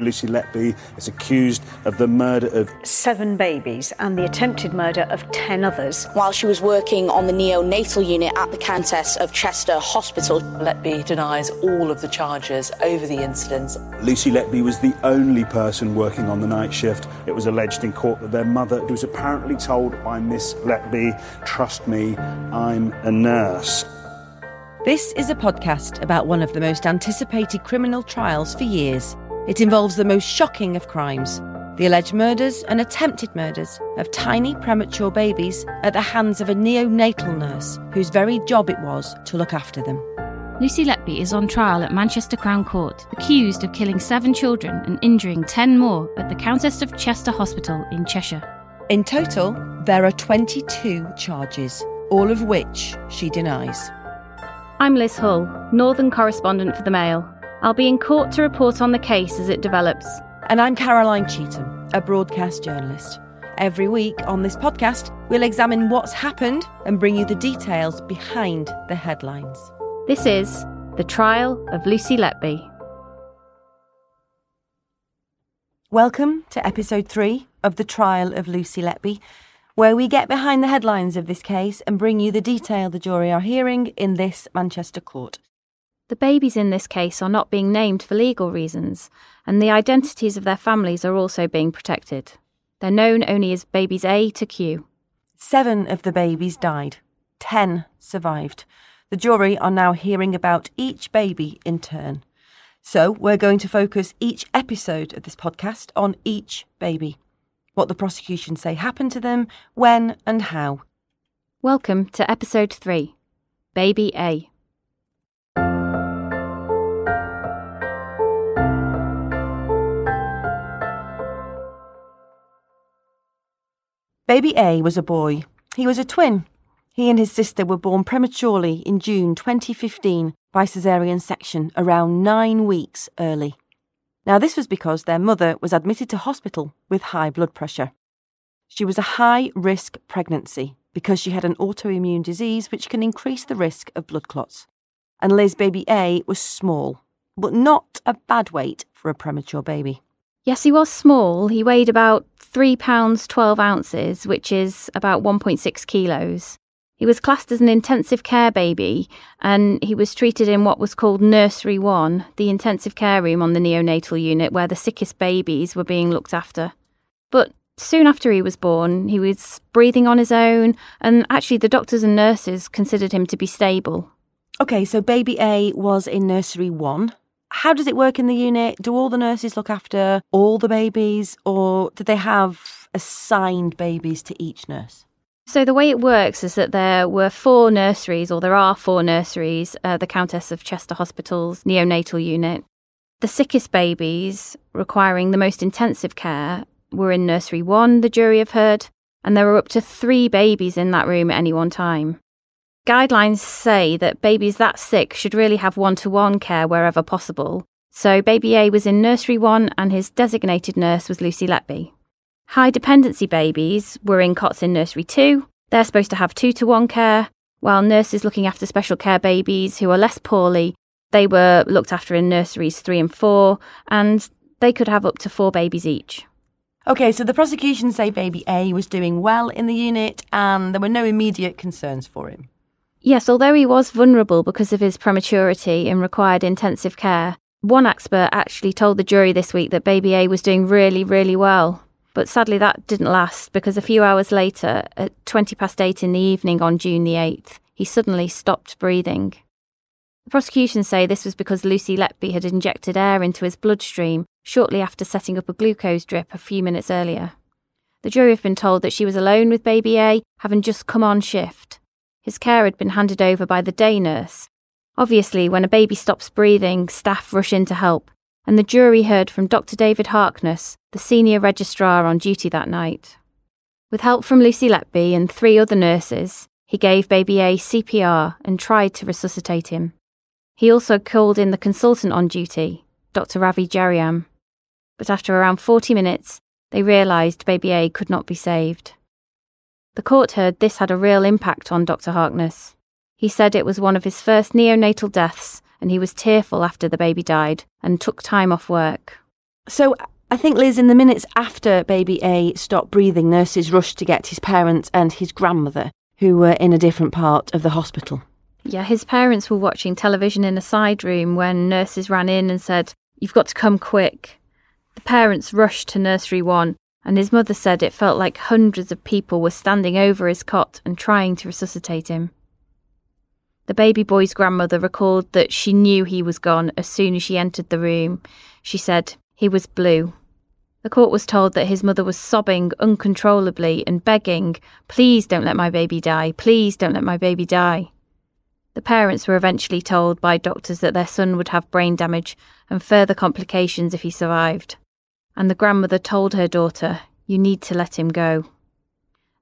Lucy Letby is accused of the murder of seven babies and the attempted murder of 10 others. While she was working on the neonatal unit at the Countess of Chester Hospital, Letby denies all of the charges over the incidents. Lucy Letby was the only person working on the night shift. It was alleged in court that their mother was apparently told by Miss Letby, Trust me, I'm a nurse. This is a podcast about one of the most anticipated criminal trials for years. It involves the most shocking of crimes the alleged murders and attempted murders of tiny premature babies at the hands of a neonatal nurse whose very job it was to look after them. Lucy Letby is on trial at Manchester Crown Court, accused of killing seven children and injuring ten more at the Countess of Chester Hospital in Cheshire. In total, there are 22 charges, all of which she denies. I'm Liz Hull, Northern correspondent for the Mail. I'll be in court to report on the case as it develops. And I'm Caroline Cheetham, a broadcast journalist. Every week on this podcast, we'll examine what's happened and bring you the details behind the headlines. This is The Trial of Lucy Letby. Welcome to episode three of The Trial of Lucy Letby, where we get behind the headlines of this case and bring you the detail the jury are hearing in this Manchester court. The babies in this case are not being named for legal reasons, and the identities of their families are also being protected. They're known only as babies A to Q. Seven of the babies died, ten survived. The jury are now hearing about each baby in turn. So we're going to focus each episode of this podcast on each baby. What the prosecution say happened to them, when, and how. Welcome to episode 3 Baby A. Baby A was a boy. He was a twin. He and his sister were born prematurely in June 2015 by caesarean section around nine weeks early. Now, this was because their mother was admitted to hospital with high blood pressure. She was a high risk pregnancy because she had an autoimmune disease which can increase the risk of blood clots. And Liz baby A was small, but not a bad weight for a premature baby. Yes, he was small. He weighed about three pounds twelve ounces, which is about 1.6 kilos. He was classed as an intensive care baby and he was treated in what was called Nursery 1, the intensive care room on the neonatal unit where the sickest babies were being looked after. But soon after he was born, he was breathing on his own, and actually, the doctors and nurses considered him to be stable. Okay, so baby A was in Nursery 1. How does it work in the unit? Do all the nurses look after all the babies, or do they have assigned babies to each nurse? So, the way it works is that there were four nurseries, or there are four nurseries, uh, the Countess of Chester Hospital's neonatal unit. The sickest babies, requiring the most intensive care, were in Nursery 1, the jury have heard. and there were up to three babies in that room at any one time. Guidelines say that babies that sick should really have one to one care wherever possible, so baby A was in nursery one and his designated nurse was Lucy Letby. High dependency babies were in cots in nursery two, they're supposed to have two to one care, while nurses looking after special care babies who are less poorly, they were looked after in nurseries three and four, and they could have up to four babies each. Okay, so the prosecution say baby A was doing well in the unit and there were no immediate concerns for him. Yes, although he was vulnerable because of his prematurity and required intensive care, one expert actually told the jury this week that baby A was doing really, really well. But sadly, that didn't last because a few hours later, at 20 past 8 in the evening on June the 8th, he suddenly stopped breathing. The prosecution say this was because Lucy Letby had injected air into his bloodstream shortly after setting up a glucose drip a few minutes earlier. The jury have been told that she was alone with baby A, having just come on shift. His care had been handed over by the day nurse. Obviously, when a baby stops breathing, staff rush in to help, and the jury heard from Dr. David Harkness, the senior registrar on duty that night. With help from Lucy Letby and three other nurses, he gave baby A CPR and tried to resuscitate him. He also called in the consultant on duty, Dr. Ravi Jayaram. But after around 40 minutes, they realised baby A could not be saved. The court heard this had a real impact on Dr. Harkness. He said it was one of his first neonatal deaths and he was tearful after the baby died and took time off work. So I think, Liz, in the minutes after baby A stopped breathing, nurses rushed to get his parents and his grandmother, who were in a different part of the hospital. Yeah, his parents were watching television in a side room when nurses ran in and said, You've got to come quick. The parents rushed to nursery one, and his mother said it felt like hundreds of people were standing over his cot and trying to resuscitate him. The baby boy's grandmother recalled that she knew he was gone as soon as she entered the room. She said, He was blue. The court was told that his mother was sobbing uncontrollably and begging, Please don't let my baby die. Please don't let my baby die. The parents were eventually told by doctors that their son would have brain damage and further complications if he survived. And the grandmother told her daughter, You need to let him go.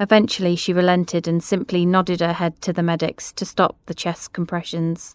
Eventually, she relented and simply nodded her head to the medics to stop the chest compressions.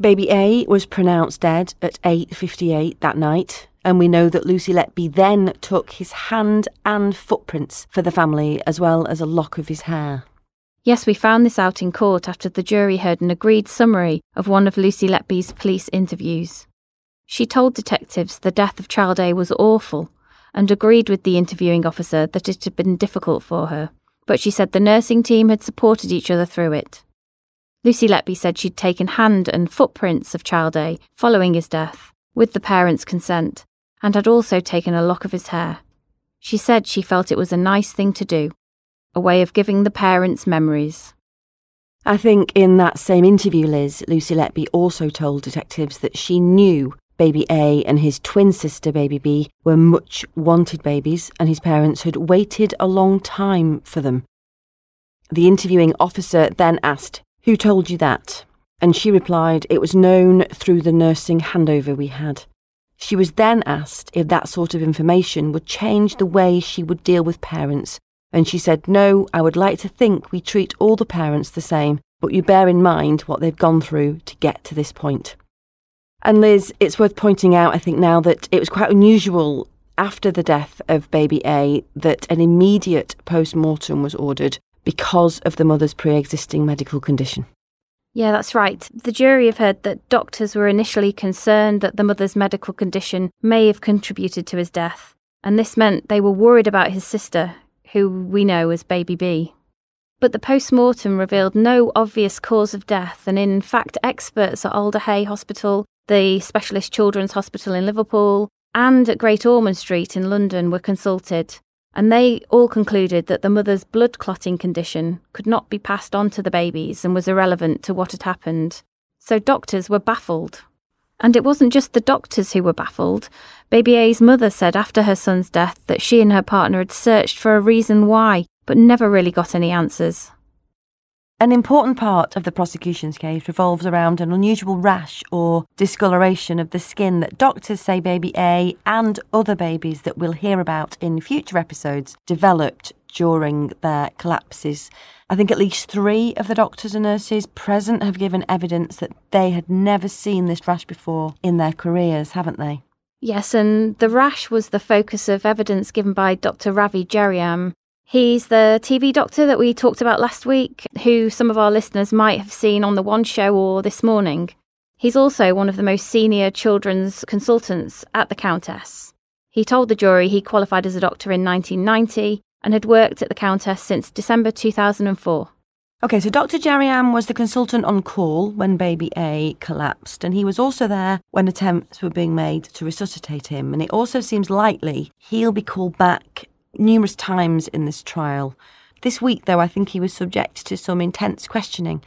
Baby A was pronounced dead at 8.58 that night, and we know that Lucy Letby then took his hand and footprints for the family, as well as a lock of his hair. Yes, we found this out in court after the jury heard an agreed summary of one of Lucy Letby's police interviews. She told detectives the death of Child A was awful and agreed with the interviewing officer that it had been difficult for her, but she said the nursing team had supported each other through it. Lucy Letby said she'd taken hand and footprints of Child A following his death, with the parents' consent, and had also taken a lock of his hair. She said she felt it was a nice thing to do. a way of giving the parents memories. I think in that same interview, Liz, Lucy Letby also told detectives that she knew baby A and his twin sister, baby B, were much wanted babies and his parents had waited a long time for them. The interviewing officer then asked, Who told you that? And she replied, It was known through the nursing handover we had. She was then asked if that sort of information would change the way she would deal with parents and she said, No, I would like to think we treat all the parents the same, but you bear in mind what they've gone through to get to this point. And Liz, it's worth pointing out, I think, now that it was quite unusual after the death of baby A that an immediate post mortem was ordered because of the mother's pre existing medical condition. Yeah, that's right. The jury have heard that doctors were initially concerned that the mother's medical condition may have contributed to his death, and this meant they were worried about his sister, who we know as Baby B. But the post mortem revealed no obvious cause of death, and in fact, experts at Alder Hey Hospital, the Specialist Children's Hospital in Liverpool, and at Great Ormond Street in London were consulted, and they all concluded that the mother's blood clotting condition could not be passed on to the babies and was irrelevant to what had happened. So doctors were baffled. And it wasn't just the doctors who were baffled. Baby A's mother said after her son's death that she and her partner had searched for a reason why, but never really got any answers. An important part of the prosecution's case revolves around an unusual rash or discoloration of the skin that doctors say baby A and other babies that we'll hear about in future episodes developed during their collapses. I think at least three of the doctors and nurses present have given evidence that they had never seen this rash before in their careers, haven't they? Yes, and the rash was the focus of evidence given by Dr. Ravi Jayaram. He's the TV doctor that we talked about last week, who some of our listeners might have seen on the One Show or this morning. He's also one of the most senior children's consultants at the Countess. He told the jury he qualified as a doctor in 1990 and had worked at the Countess since December 2004. Okay, so Dr. Jayaram was the consultant on call when baby A collapsed, and he was also there when attempts were being made to resuscitate him. And it also seems likely he'll be called back numerous times in this trial. This week, though, I think he was subject to some intense questioning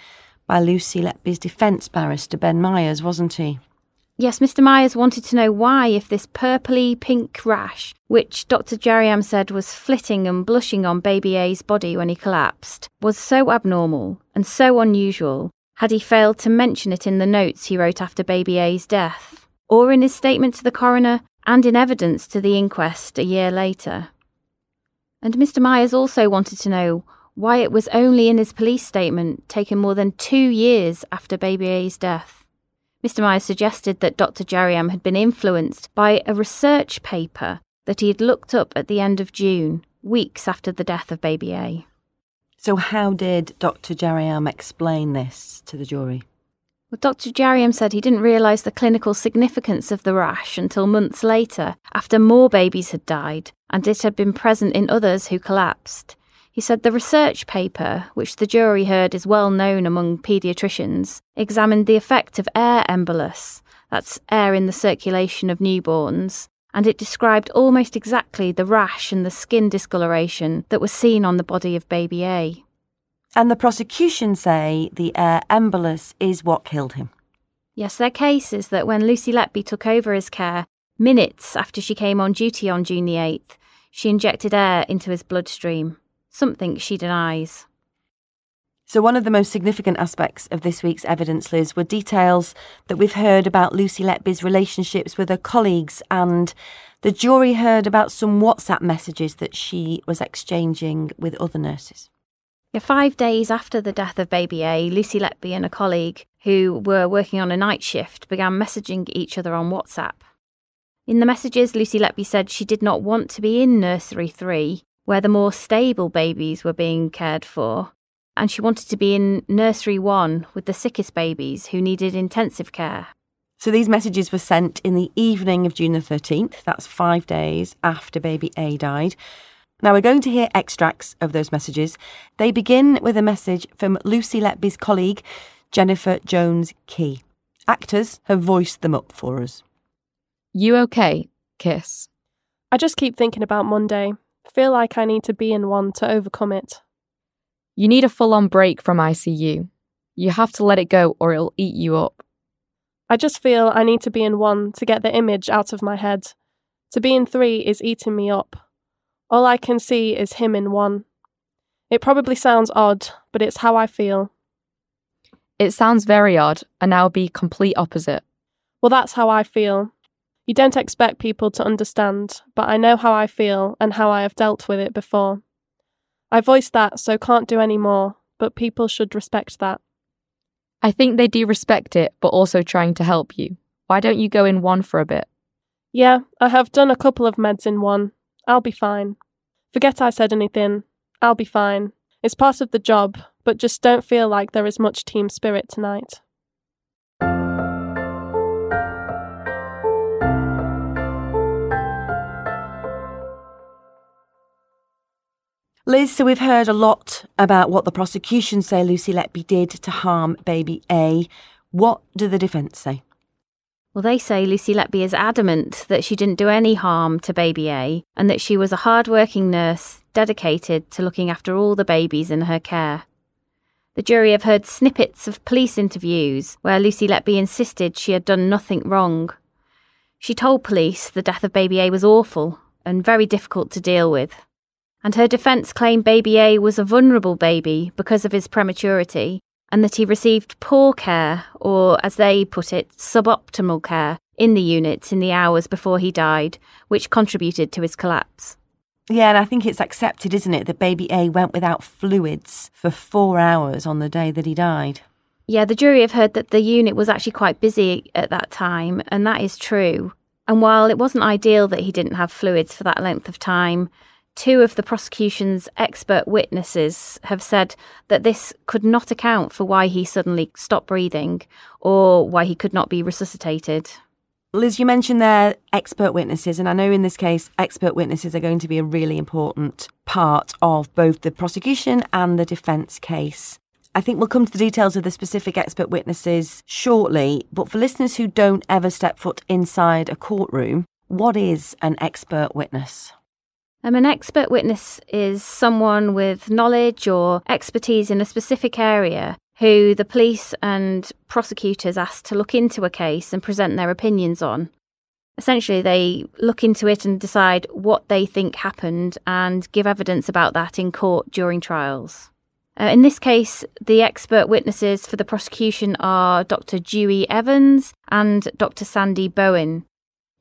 by Lucy Letby's defence barrister, Ben Myers, wasn't he? Yes, Mr. Myers wanted to know why, if this purpley pink rash, which Dr. Jayaram said was flitting and blushing on baby A's body when he collapsed, was so abnormal and so unusual, had he failed to mention it in the notes he wrote after baby A's death, or in his statement to the coroner and in evidence to the inquest a year later. And Mr. Myers also wanted to know why it was only in his police statement taken more than two years after baby A's death. Mr. Myers suggested that Dr. Jayaram had been influenced by a research paper that he had looked up at the end of June, weeks after the death of baby A. So, how did Dr. Jayaram explain this to the jury? Well, Dr. Jayaram said he didn't realise the clinical significance of the rash until months later, after more babies had died and it had been present in others who collapsed. He said the research paper, which the jury heard is well known among paediatricians, examined the effect of air embolus, that's air in the circulation of newborns, and it described almost exactly the rash and the skin discoloration that was seen on the body of baby A. And the prosecution say the uh, air embolus is what killed him. Yes, their case is that when Lucy Letby took over his care, minutes after she came on duty on June the 8th, she injected air into his bloodstream something she denies. So, one of the most significant aspects of this week's evidence, Liz, were details that we've heard about Lucy Letby's relationships with her colleagues, and the jury heard about some WhatsApp messages that she was exchanging with other nurses. Five days after the death of baby A, Lucy Letby and a colleague who were working on a night shift began messaging each other on WhatsApp. In the messages, Lucy Letby said she did not want to be in nursery three where the more stable babies were being cared for. And she wanted to be in nursery one with the sickest babies who needed intensive care. So these messages were sent in the evening of June the 13th. That's five days after baby A died. Now we're going to hear extracts of those messages. They begin with a message from Lucy Letby's colleague, Jennifer Jones Key. Actors have voiced them up for us. You okay? Kiss. I just keep thinking about Monday. Feel like I need to be in one to overcome it. You need a full on break from ICU. You have to let it go or it'll eat you up. I just feel I need to be in one to get the image out of my head. To be in three is eating me up. All I can see is him in one. It probably sounds odd, but it's how I feel. It sounds very odd, and I'll be complete opposite. Well, that's how I feel. You don't expect people to understand, but I know how I feel and how I have dealt with it before. I voiced that, so can't do any more, but people should respect that. I think they do respect it, but also trying to help you. Why don't you go in one for a bit? Yeah, I have done a couple of meds in one. I'll be fine. Forget I said anything. I'll be fine. It's part of the job, but just don't feel like there is much team spirit tonight. Liz, so we've heard a lot about what the prosecution say Lucy Letby did to harm baby A. What do the defence say? Well, they say Lucy Letby is adamant that she didn't do any harm to baby A and that she was a hard-working nurse dedicated to looking after all the babies in her care. The jury have heard snippets of police interviews where Lucy Letby insisted she had done nothing wrong. She told police the death of baby A was awful and very difficult to deal with and her defence claimed baby A was a vulnerable baby because of his prematurity, and that he received poor care, or as they put it, suboptimal care, in the unit in the hours before he died, which contributed to his collapse. Yeah, and I think it's accepted, isn't it, that baby A went without fluids for four hours on the day that he died. Yeah, the jury have heard that the unit was actually quite busy at that time, and that is true. And while it wasn't ideal that he didn't have fluids for that length of time, two of the prosecution's expert witnesses have said that this could not account for why he suddenly stopped breathing or why he could not be resuscitated. Liz, you mentioned their expert witnesses, and I know in this case, expert witnesses are going to be a really important part of both the prosecution and the defence case. I think we'll come to the details of the specific expert witnesses shortly, but for listeners who don't ever step foot inside a courtroom, what is an expert witness? Um, an expert witness is someone with knowledge or expertise in a specific area who the police and prosecutors ask to look into a case and present their opinions on. Essentially, they look into it and decide what they think happened and give evidence about that in court during trials. Uh, in this case, the expert witnesses for the prosecution are Dr. Dewi Evans and Dr. Sandie Bohin,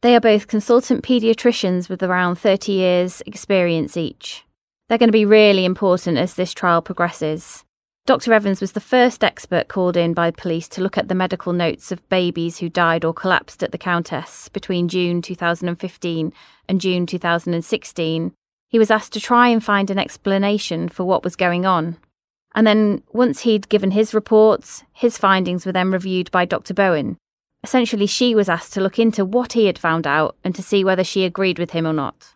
they are both consultant paediatricians with around 30 years' experience each. They're going to be really important as this trial progresses. Dr. Evans was the first expert called in by police to look at the medical notes of babies who died or collapsed at the Countess between June 2015 and June 2016. He was asked to try and find an explanation for what was going on. And then, once he'd given his reports, his findings were then reviewed by Dr. Bohin, Essentially, she was asked to look into what he had found out and to see whether she agreed with him or not.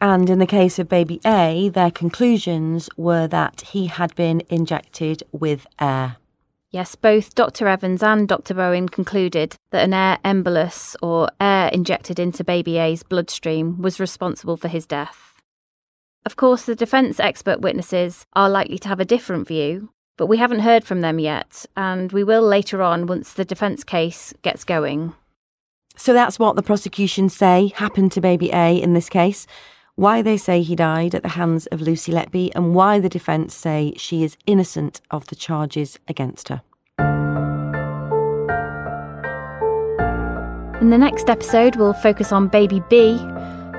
And in the case of baby A, their conclusions were that he had been injected with air. Yes, both Dr. Evans and Dr. Bohin concluded that an air embolus, or air injected into baby A's bloodstream, was responsible for his death. Of course, the defence expert witnesses are likely to have a different view, but we haven't heard from them yet, and we will later on once the defence case gets going. So that's what the prosecution say happened to baby A in this case, why they say he died at the hands of Lucy Letby, and why the defence say she is innocent of the charges against her. In the next episode, we'll focus on baby B,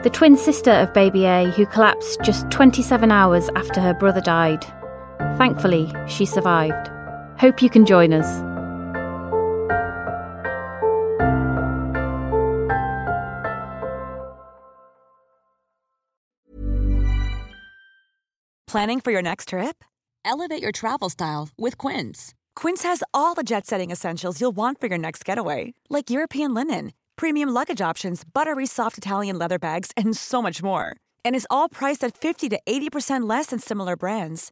the twin sister of baby A, who collapsed just 27 hours after her brother died. Thankfully, she survived. Hope you can join us. Planning for your next trip? Elevate your travel style with Quince. Quince has all the jet setting essentials you'll want for your next getaway, like European linen, premium luggage options, buttery soft Italian leather bags, and so much more. And is all priced at 50 to 80% less than similar brands.